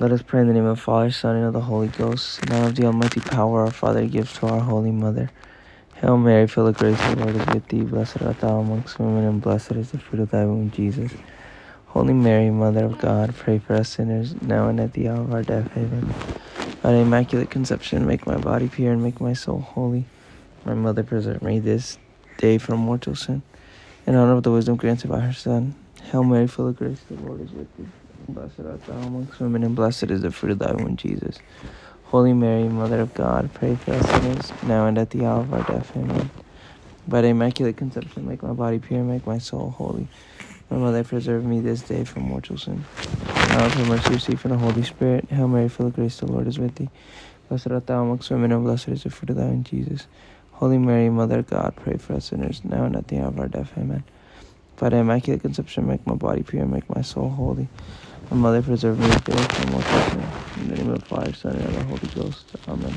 Let us pray in the name of the Father, Son, and of the Holy Ghost. Now of the Almighty power our Father gives to our Holy Mother. Hail Mary, full of grace, the Lord is with thee. Blessed art thou amongst women, and blessed is the fruit of thy womb, Jesus. Holy Mary, Mother of God, pray for us sinners, now and at the hour of our death. Amen. By the Immaculate Conception, make my body pure and make my soul holy. My Mother, preserve me this day from mortal sin. In honor of the wisdom granted by her Son. Hail Mary, full of grace, the Lord is with thee. Blessed art thou amongst women, and blessed is the fruit of thy womb, Jesus. Holy Mary, Mother of God, pray for us sinners, now and at the hour of our death. Amen. By the Immaculate Conception, make my body pure, make my soul holy. My Mother, preserve me this day from mortal sin. Now, for mercy, receive from the Holy Spirit. Hail Mary, full of grace, the Lord is with thee. Blessed art thou amongst women, and blessed is the fruit of thy womb, Jesus. Holy Mary, Mother of God, pray for us sinners, now and at the hour of our death. Amen. By the Immaculate Conception, make my body pure, make my soul holy. My mother preserve me from sin. In the name of the Father, Son, and the Holy Ghost. Amen.